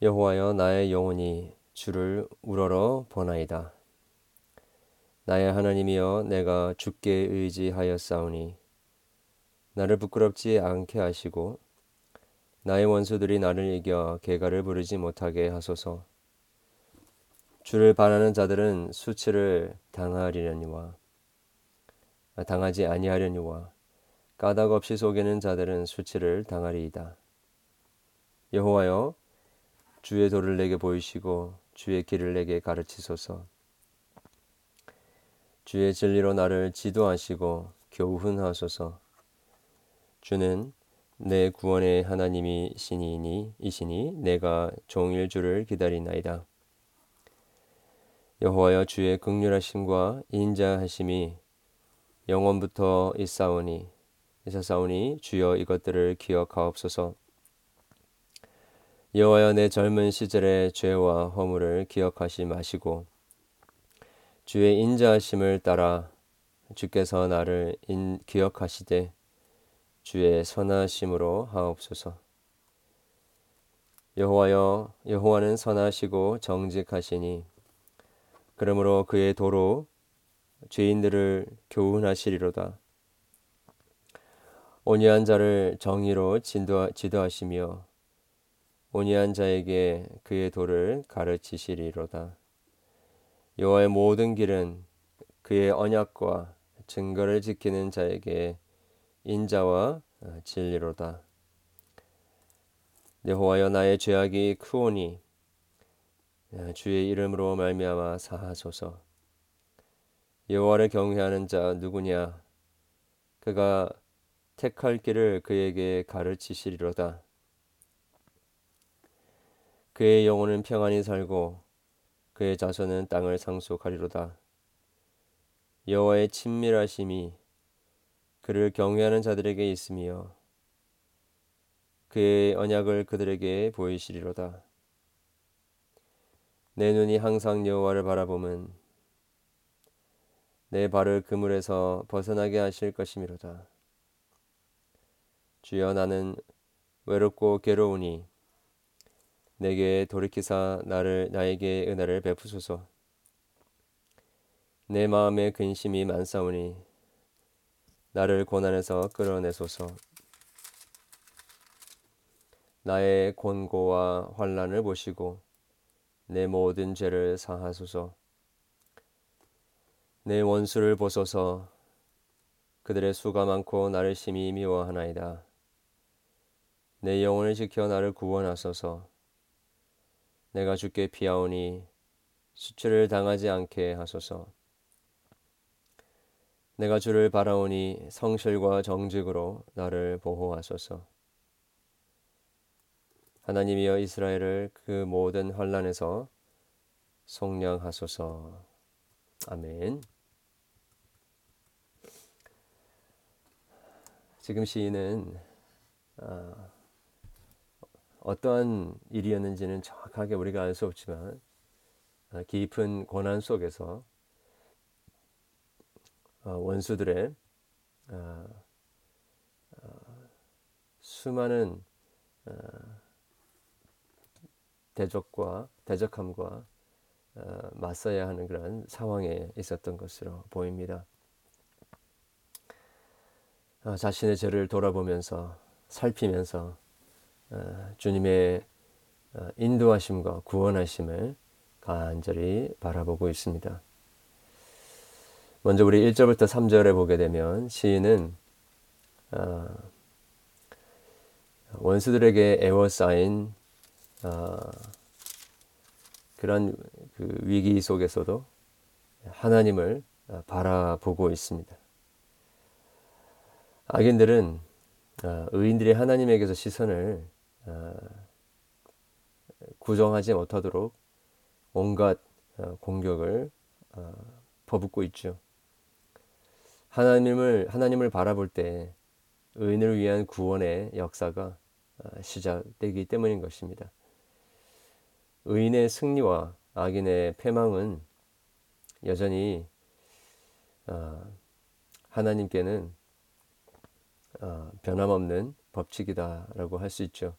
여호와여 나의 영혼이 주를 우러러 보나이다. 나의 하나님이여 내가 주께 의지하였사오니 나를 부끄럽지 않게 하시고 나의 원수들이 나를 이겨 개가를 부르지 못하게 하소서. 주를 바라는 자들은 수치를 당하리려니와 당하지 아니하려니와 까닭 없이 속이는 자들은 수치를 당하리이다. 여호와여 주의 도를 내게 보이시고 주의 길을 내게 가르치소서. 주의 진리로 나를 지도하시고 교훈하소서. 주는 내 구원의 하나님이시니 이시니 내가 종일 주를 기다리나이다. 여호와여 주의 극률하심과 인자하심이 영원부터 있사오니 있사오니 주여 이것들을 기억하옵소서. 여호와여 내 젊은 시절의 죄와 허물을 기억하시 마시고 주의 인자하심을 따라 주께서 나를 인, 기억하시되 주의 선하심으로 하옵소서. 여호와여 여호와는 선하시고 정직하시니 그러므로 그의 도로 죄인들을 교훈하시리로다. 온유한 자를 정의로 지도하시며 온유한 자에게 그의 도를 가르치시리로다. 여호와의 모든 길은 그의 언약과 증거를 지키는 자에게 인자와 진리로다. 여호와여 나의 죄악이 크오니 주의 이름으로 말미암아 사하소서. 여호와를 경외하는 자 누구냐? 그가 택할 길을 그에게 가르치시리로다. 그의 영혼은 평안히 살고 그의 자손은 땅을 상속하리로다. 여호와의 친밀하심이 그를 경외하는 자들에게 있으며 그의 언약을 그들에게 보이시리로다. 내 눈이 항상 여호와를 바라보면 내 발을 그물에서 벗어나게 하실 것이미로다. 주여 나는 외롭고 괴로우니 내게 돌이키사 나를 나에게 은혜를 베푸소서. 내 마음에 근심이 많사오니 나를 고난에서 끌어내소서. 나의 곤고와 환란을 보시고 내 모든 죄를 사하소서. 내 원수를 보소서. 그들의 수가 많고 나를 심히 미워하나이다. 내 영혼을 지켜 나를 구원하소서. 내가 주께 피하오니 수치를 당하지 않게 하소서. 내가 주를 바라오니 성실과 정직으로 나를 보호하소서. 하나님이여 이스라엘을 그 모든 환란에서 속량하소서. 아멘. 지금 시인은 아, 어떠한 일이었는지는 정확하게 우리가 알 수 없지만 어, 깊은 고난 속에서 어, 원수들의 어, 수많은 대적과 대적함과 맞서야 하는 그런 상황에 있었던 것으로 보입니다. 자신의 죄를 돌아보면서 살피면서 어, 주님의 어, 인도하심과 구원하심을 간절히 바라보고 있습니다. 먼저 우리 1절부터 3절에 보게 되면 시인은 어, 원수들에게 애워싸인 그런 그 위기 속에서도 하나님을 바라보고 있습니다. 악인들은 의인들이 하나님에게서 시선을 어, 구정하지 못하도록 온갖 어, 공격을 어, 퍼붓고 있죠. 하나님을 하나님을 바라볼 때 의인을 위한 구원의 역사가 시작되기 때문인 것입니다. 의인의 승리와 악인의 패망은 여전히 하나님께는 변함없는 법칙이다라고 할 수 있죠.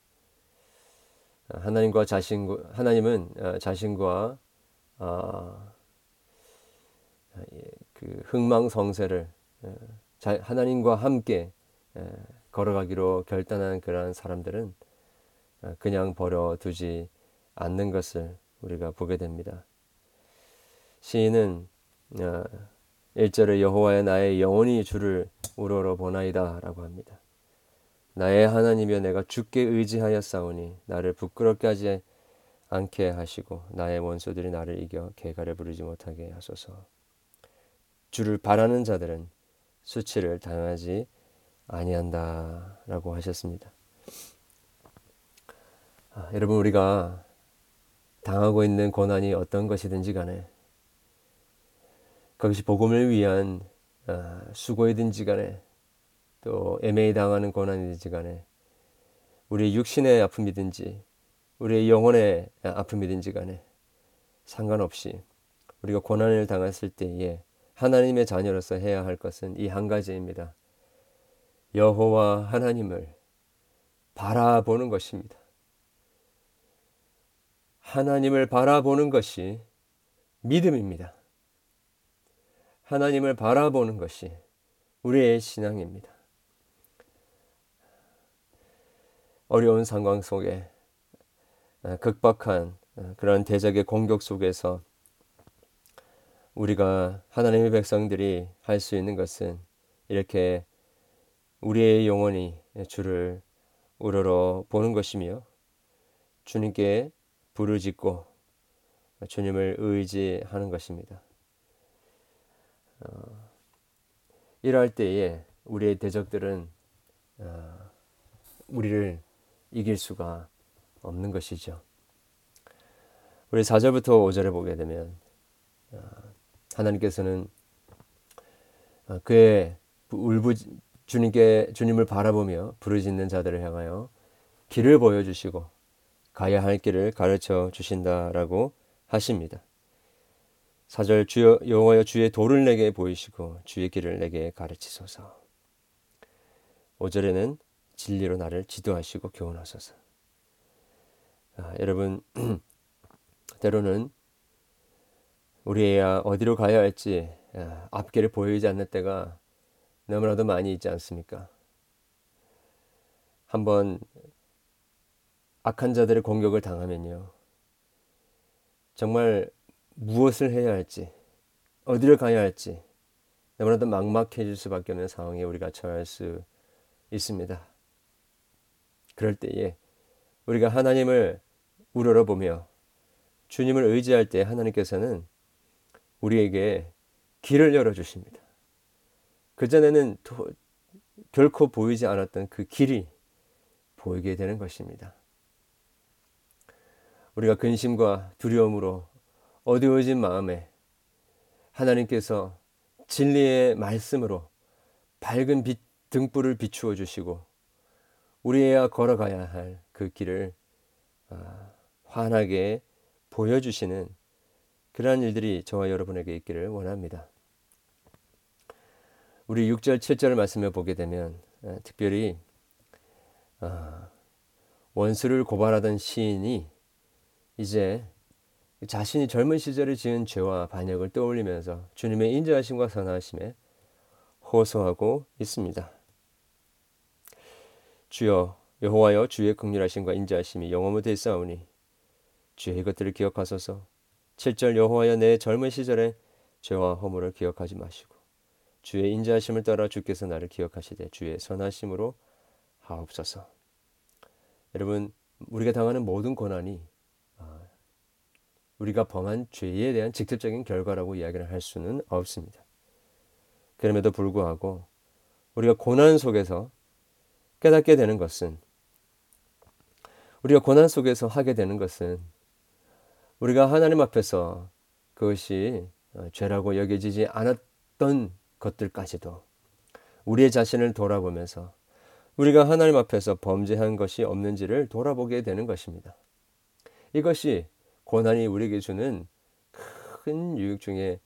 하나님과 자신 하나님은 자신과 그 흥망성쇠를 하나님과 함께 걸어가기로 결단한 그러한 사람들은 그냥 버려두지 않는 것을 우리가 보게 됩니다. 시인은 1절에 여호와의 나의 영혼이 주를 우러러 보나이다 라고 합니다. 나의 하나님이여 내가 주께 의지하여 싸우니 나를 부끄럽게 하지 않게 하시고 나의 원수들이 나를 이겨 개가를 부르지 못하게 하소서. 주를 바라는 자들은 수치를 당하지 아니한다라고 하셨습니다. 아, 여러분 우리가 당하고 있는 고난이 어떤 것이든지 간에 그것이 복음을 위한 아, 수고이든지 간에 또 애매히 당하는 고난이든지 간에 우리의 육신의 아픔이든지 우리의 영혼의 아픔이든지 간에 상관없이 우리가 고난을 당했을 때에 하나님의 자녀로서 해야 할 것은 이 한 가지입니다. 여호와 하나님을 바라보는 것입니다. 하나님을 바라보는 것이 믿음입니다. 하나님을 바라보는 것이 우리의 신앙입니다. 어려운 상황 속에 아, 극박한 아, 그런 대적의 공격 속에서 우리가 하나님의 백성들이 할 수 있는 것은 이렇게 우리의 영혼이 주를 우러러 보는 것이며 주님께 부르짖고 주님을 의지하는 것입니다. 어, 이럴 때에 우리의 대적들은 어, 우리를 이길 수가 없는 것이죠. 우리 4절부터 5절에 보게 되면 어, 하나님께서는 어, 그의 울부 주님께 주님을 바라보며 부르짖는 자들을 향하여 길을 보여주시고 가야 할 길을 가르쳐 주신다라고 하십니다. 4절 주여 여호와여 주의 도를 내게 보이시고 주의 길을 내게 가르치소서. 5절에는 진리로 나를 지도하시고 교훈하소서. 아, 여러분 때로는 우리야 어디로 가야 할지 아, 앞길을 보이지 않는 때가 너무나도 많이 있지 않습니까? 한번 악한 자들의 공격을 당하면요. 정말 무엇을 해야 할지, 어디를 가야 할지 너무나도 막막해질 수밖에 없는 상황에 우리가 처할 수 있습니다. 그럴 때에 우리가 하나님을 우러러보며 주님을 의지할 때 하나님께서는 우리에게 길을 열어주십니다. 그전에는 결코 보이지 않았던 그 길이 보이게 되는 것입니다. 우리가 근심과 두려움으로 어두워진 마음에 하나님께서 진리의 말씀으로 밝은 빛, 등불을 비추어 주시고 우리야 걸어가야 할 그 길을 아, 환하게 보여주시는 그러한 일들이 저와 여러분에게 있기를 원합니다. 우리 6절, 7절 말씀을 보게 되면 아, 특별히 아, 원수를 고발하던 시인이 이제 자신이 젊은 시절에 지은 죄와 반역을 떠올리면서 주님의 인자하심과 선하심에 호소하고 있습니다. 주여 여호와여 주의 극률하심과 인자하심이 영원히 되사오니 주의 것들을 기억하소서 7절 여호와여 내 젊은 시절에 죄와 허물을 기억하지 마시고 주의 인자하심을 따라 주께서 나를 기억하시되 주의 선하심으로 하옵소서 여러분 우리가 당하는 모든 고난이 아, 우리가 범한 죄에 대한 직접적인 결과라고 이야기를 할 수는 없습니다. 그럼에도 불구하고 우리가 고난 속에서 깨닫게 되는 것은 우리가 고난 속에서 하게 되는 것은 우리가 하나님 앞에서 그것이 어, 죄라고 여겨지지 않았던 것들까지도 우리의 자신을 돌아보면서 우리가 하나님 앞에서 범죄한 것이 없는지를 돌아보게 되는 것입니다. 이것이 고난이 우리에게 주는 큰 유익 중에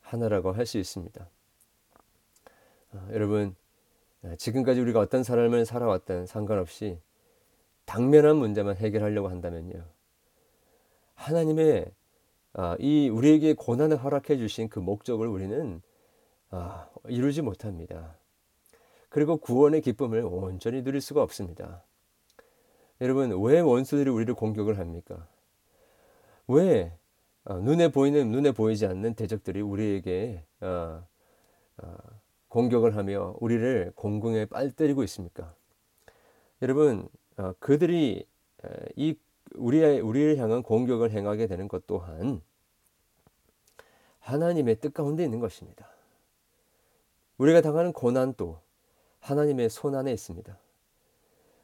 하나라고 할 수 있습니다. 어, 여러분, 지금까지 우리가 어떤 삶을 살아왔든 상관없이 당면한 문제만 해결하려고 한다면요. 하나님의 아, 이 우리에게 고난을 허락해 주신 그 목적을 우리는 아, 이루지 못합니다. 그리고 구원의 기쁨을 온전히 누릴 수가 없습니다. 여러분, 왜 원수들이 우리를 공격을 합니까? 왜 아, 눈에 보이는 눈에 보이지 않는 대적들이 우리에게 공격을 하며 우리를 공공에 빨때리고 있습니까? 여러분, 어, 그들이 이 우리의 우리를 향한 공격을 행하게 되는 것 또한 하나님의 뜻 가운데 있는 것입니다. 우리가 당하는 고난도 하나님의 손 안에 있습니다.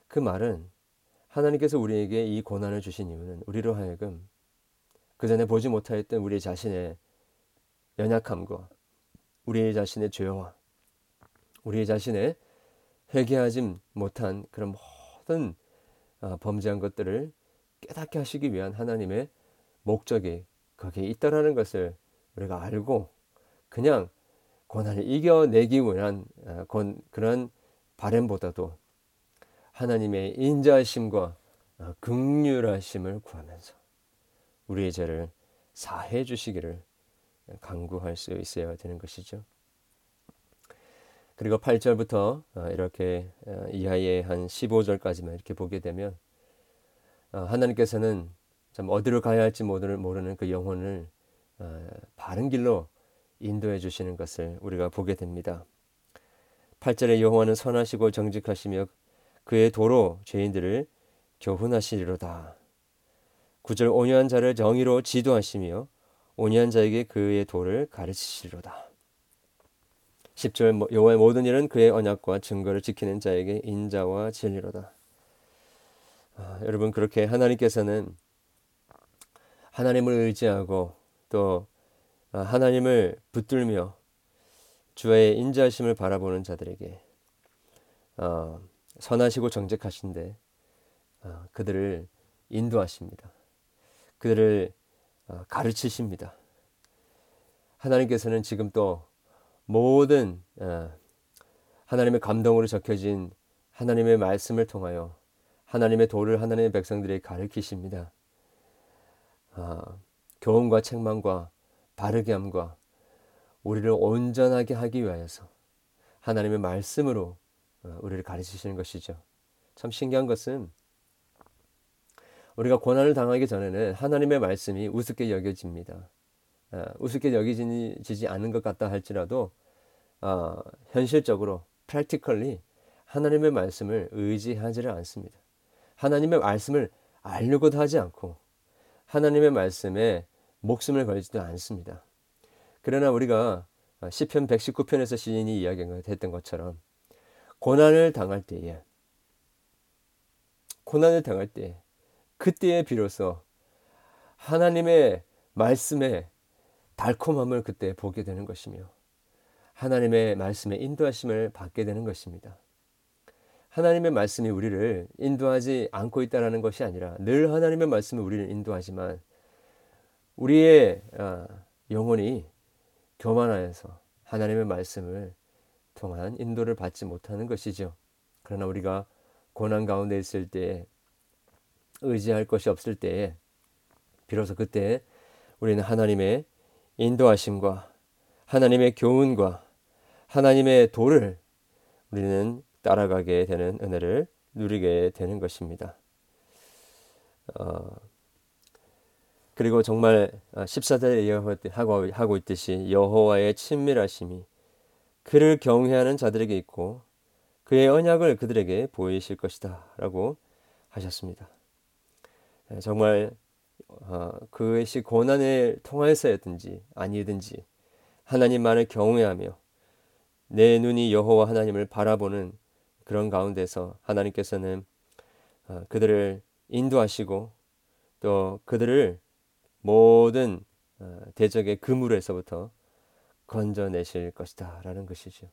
그 말은 하나님께서 우리에게 이 고난을 주신 이유는 우리로 하여금 그 전에 보지 못하였던 우리 자신의 연약함과 우리 자신의 죄와 우리 자신의 회개하지 못한 그런 모든 아, 범죄한 것들을 깨닫게 하시기 위한 하나님의 목적이 거기에 있다라는 것을 우리가 알고 그냥 고난을 이겨내기 위한 아, 그런 바램보다도 하나님의 인자하심과 아, 극률하심을 구하면서 우리의 죄를 사해 주시기를 강구할 수 있어야 되는 것이죠. 그리고 8절부터 어, 이렇게 어, 이하의 한 15절까지만 이렇게 보게 되면 어, 하나님께서는 참 어디로 가야 할지 모르는 그 영혼을 바른 길로 인도해 주시는 것을 우리가 보게 됩니다. 8절에 여호와는 선하시고 정직하시며 그의 도로 죄인들을 교훈하시리로다. 9절 온유한 자를 정의로 지도하시며 온유한 자에게 그의 도를 가르치시리로다. 10절 여호와의 모든 일은 그의 언약과 증거를 지키는 자에게 인자와 진리로다. 아, 여러분 그렇게 하나님께서는 하나님을 의지하고 또 아, 하나님을 붙들며 주의 인자하심을 바라보는 자들에게 어, 선하시고 정직하신데 어, 그들을 인도하십니다. 그들을 어, 가르치십니다. 하나님께서는 지금 또 모든 어, 하나님의 감동으로 적혀진 하나님의 말씀을 통하여 하나님의 도를 하나님의 백성들에게 가르치십니다. 아, 교훈과 책망과 바르게 함과 우리를 온전하게 하기 위하여서 하나님의 말씀으로 어, 우리를 가르치시는 것이죠. 참 신기한 것은 우리가 고난을 당하기 전에는 하나님의 말씀이 우습게 여겨집니다. 어, 우습게 여기지지 않은 것 같다 할지라도 어, 현실적으로 practically 하나님의 말씀을 의지하지를 않습니다. 하나님의 말씀을 알려고도 하지 않고 하나님의 말씀에 목숨을 걸지도 않습니다. 그러나 우리가 시편 119편에서 시인이 이야기했던 것처럼 고난을 당할 때에 고난을 당할 때 그때에 비로소 하나님의 말씀에 달콤함을 그때 보게 되는 것이며 하나님의 말씀에 인도하심을 받게 되는 것입니다. 하나님의 말씀이 우리를 인도하지 않고 있다라는 것이 아니라 늘 하나님의 말씀이 우리를 인도하지만 우리의 아, 영혼이 교만하여서 하나님의 말씀을 통한 인도를 받지 못하는 것이죠. 그러나 우리가 고난 가운데 있을 때 의지할 것이 없을 때에 비로소 그때 우리는 하나님의 인도하심과 하나님의 교훈과 하나님의 도를 우리는 따라가게 되는 은혜를 누리게 되는 것입니다. 어, 그리고 정말 14절에 하고, 하고 있듯이 여호와의 친밀하심이 그를 경외하는 자들에게 있고 그의 언약을 그들에게 보이실 것이다 라고 하셨습니다. 정말 어, 그것이 고난을 통하여서였든지 아니든지 하나님만을 경외하며 내 눈이 여호와 하나님을 바라보는 그런 가운데서 하나님께서는 어, 그들을 인도하시고 또 그들을 모든 어, 대적의 그물에서부터 건져내실 것이다 라는 것이죠.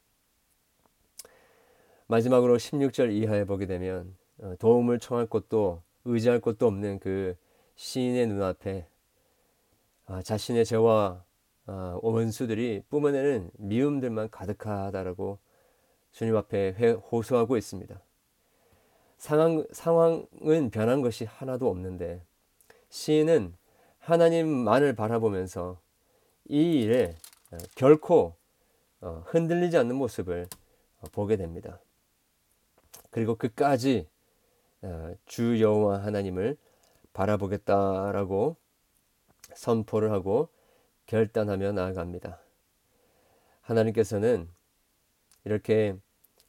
마지막으로 16절 이하에 보게 되면 도움을 청할 곳도 의지할 곳도 없는 그 시인의 눈앞에 아, 자신의 죄와 아, 원수들이 뿜어내는 미움들만 가득하다라고 주님 앞에 호소하고 있습니다. 상황, 상황은 변한 것이 하나도 없는데 시인은 하나님만을 바라보면서 이 일에 어, 결코 어, 흔들리지 않는 모습을 어, 보게 됩니다. 그리고 끝까지 주 여호와 하나님을 바라보겠다라고 선포를 하고 결단하며 나아갑니다. 하나님께서는 이렇게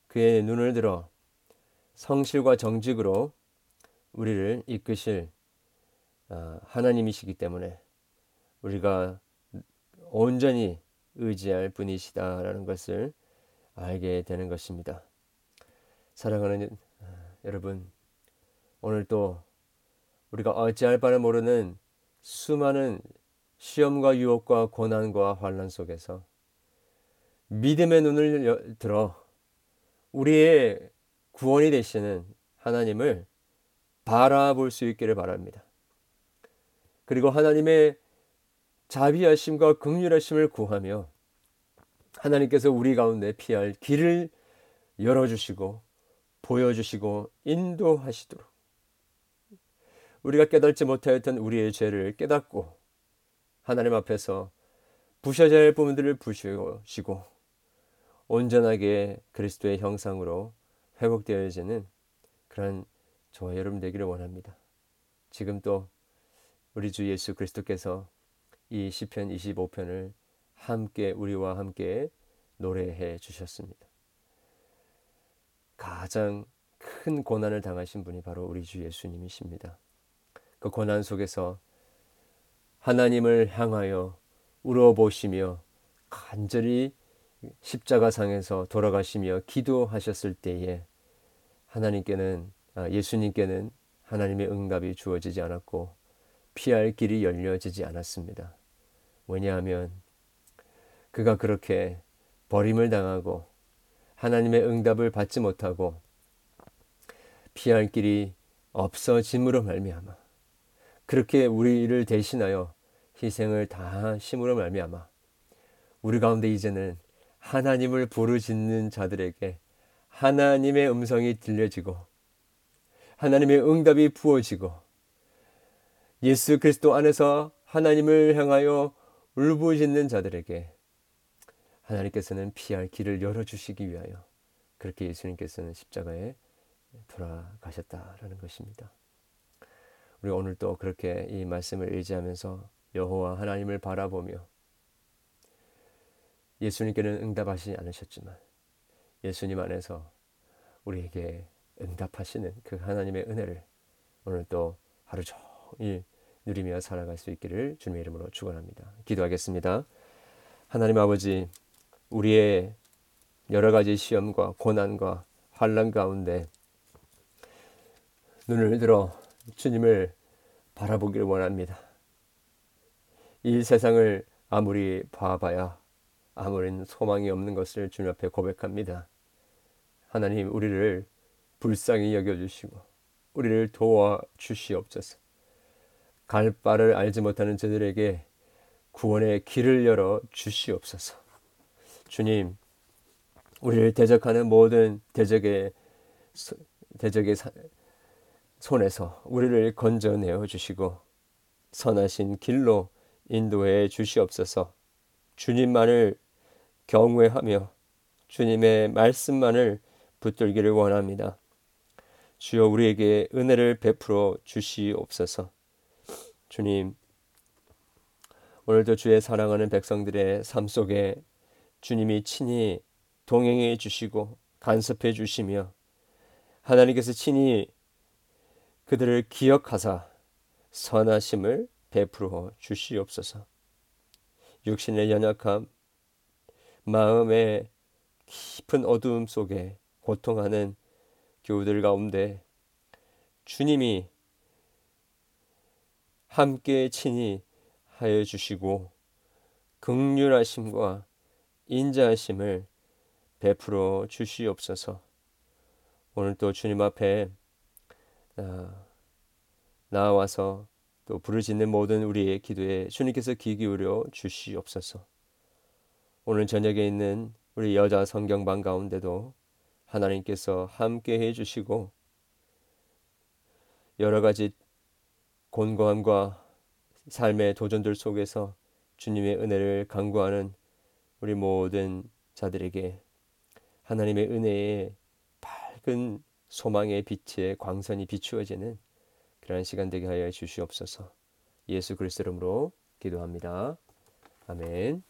그의 눈을 들어 성실과 정직으로 우리를 이끄실 하나님이시기 때문에 우리가 온전히 의지할 분이시다라는 것을 알게 되는 것입니다. 사랑하는 여러분, 오늘 또 우리가 어찌할 바를 모르는 수많은 시험과 유혹과 고난과 환란 속에서 믿음의 눈을 들어 우리의 구원이 되시는 하나님을 바라볼 수 있기를 바랍니다. 그리고 하나님의 자비하심과 극률하심을 구하며 하나님께서 우리 가운데 피할 길을 열어주시고 보여주시고 인도하시도록 우리가 깨닫지 못하였던 우리의 죄를 깨닫고 하나님 앞에서 부셔져야 할 부분들을 부시고 온전하게 그리스도의 형상으로 회복되어지는 그런 저와 여러분 되기를 원합니다. 지금 또 우리 주 예수 그리스도께서 이 시편 25편을 함께 우리와 함께 노래해 주셨습니다. 가장 큰 고난을 당하신 분이 바로 우리 주 예수님이십니다. 그 고난 속에서 하나님을 향하여 울어보시며 간절히 십자가상에서 돌아가시며 기도하셨을 때에 하나님께는 아, 예수님께는 하나님의 응답이 주어지지 않았고 피할 길이 열려지지 않았습니다. 왜냐하면 그가 그렇게 버림을 당하고 하나님의 응답을 받지 못하고 피할 길이 없어짐으로 말미암아 그렇게 우리를 대신하여 희생을 다하심으로 말미암아 우리 가운데 이제는 하나님을 부르짖는 자들에게 하나님의 음성이 들려지고 하나님의 응답이 부어지고 예수 그리스도 안에서 하나님을 향하여 울부짖는 자들에게 하나님께서는 피할 길을 열어주시기 위하여 그렇게 예수님께서는 십자가에 돌아가셨다라는 것입니다. 우리 오늘 또 그렇게 이 말씀을 의지하면서 여호와 하나님을 바라보며 예수님께는 응답하시지 않으셨지만 예수님 안에서 우리에게 응답하시는 그 하나님의 은혜를 오늘 또 하루 종일 누리며 살아갈 수 있기를 주님의 이름으로 축원합니다. 기도하겠습니다. 하나님 아버지 우리의 여러 가지 시험과 고난과 환란 가운데 눈을 들어 주님을 바라보기를 원합니다. 이 세상을 아무리 봐봐야 아무런 소망이 없는 것을 주님 앞에 고백합니다. 하나님 우리를 불쌍히 여겨주시고 우리를 도와 주시옵소서. 갈 바를 알지 못하는 저들에게 구원의 길을 열어 주시옵소서. 주님, 우리를 대적하는 모든 대적의 대적의 손에서 우리를 건져내어 주시고 선하신 길로 인도해 주시옵소서. 주님만을 경외하며 주님의 말씀만을 붙들기를 원합니다. 주여 우리에게 은혜를 베풀어 주시옵소서. 주님, 오늘도 주의 사랑하는 백성들의 삶 속에 주님이 친히 동행해 주시고 간섭해 주시며 하나님께서 친히 그들을 기억하사 선하심을 베풀어 주시옵소서. 육신의 연약함, 마음의 깊은 어두움 속에 고통하는 교우들 가운데 주님이 함께 친히 하여 주시고 극률하심과 인자하심을 베풀어 주시옵소서. 오늘 또 주님 앞에 나와서 또 부르짖는 모든 우리의 기도에 주님께서 귀 기울여 주시옵소서. 오늘 저녁에 있는 우리 여자 성경방 가운데도 하나님께서 함께 해 주시고 여러 가지 곤고함과 삶의 도전들 속에서 주님의 은혜를 간구하는 우리 모든 자들에게 하나님의 은혜의 밝은 소망의 빛의 광선이 비추어지는 그러한 시간 되게 하여 주시옵소서. 예수 그리스도 이름으로 기도합니다. 아멘.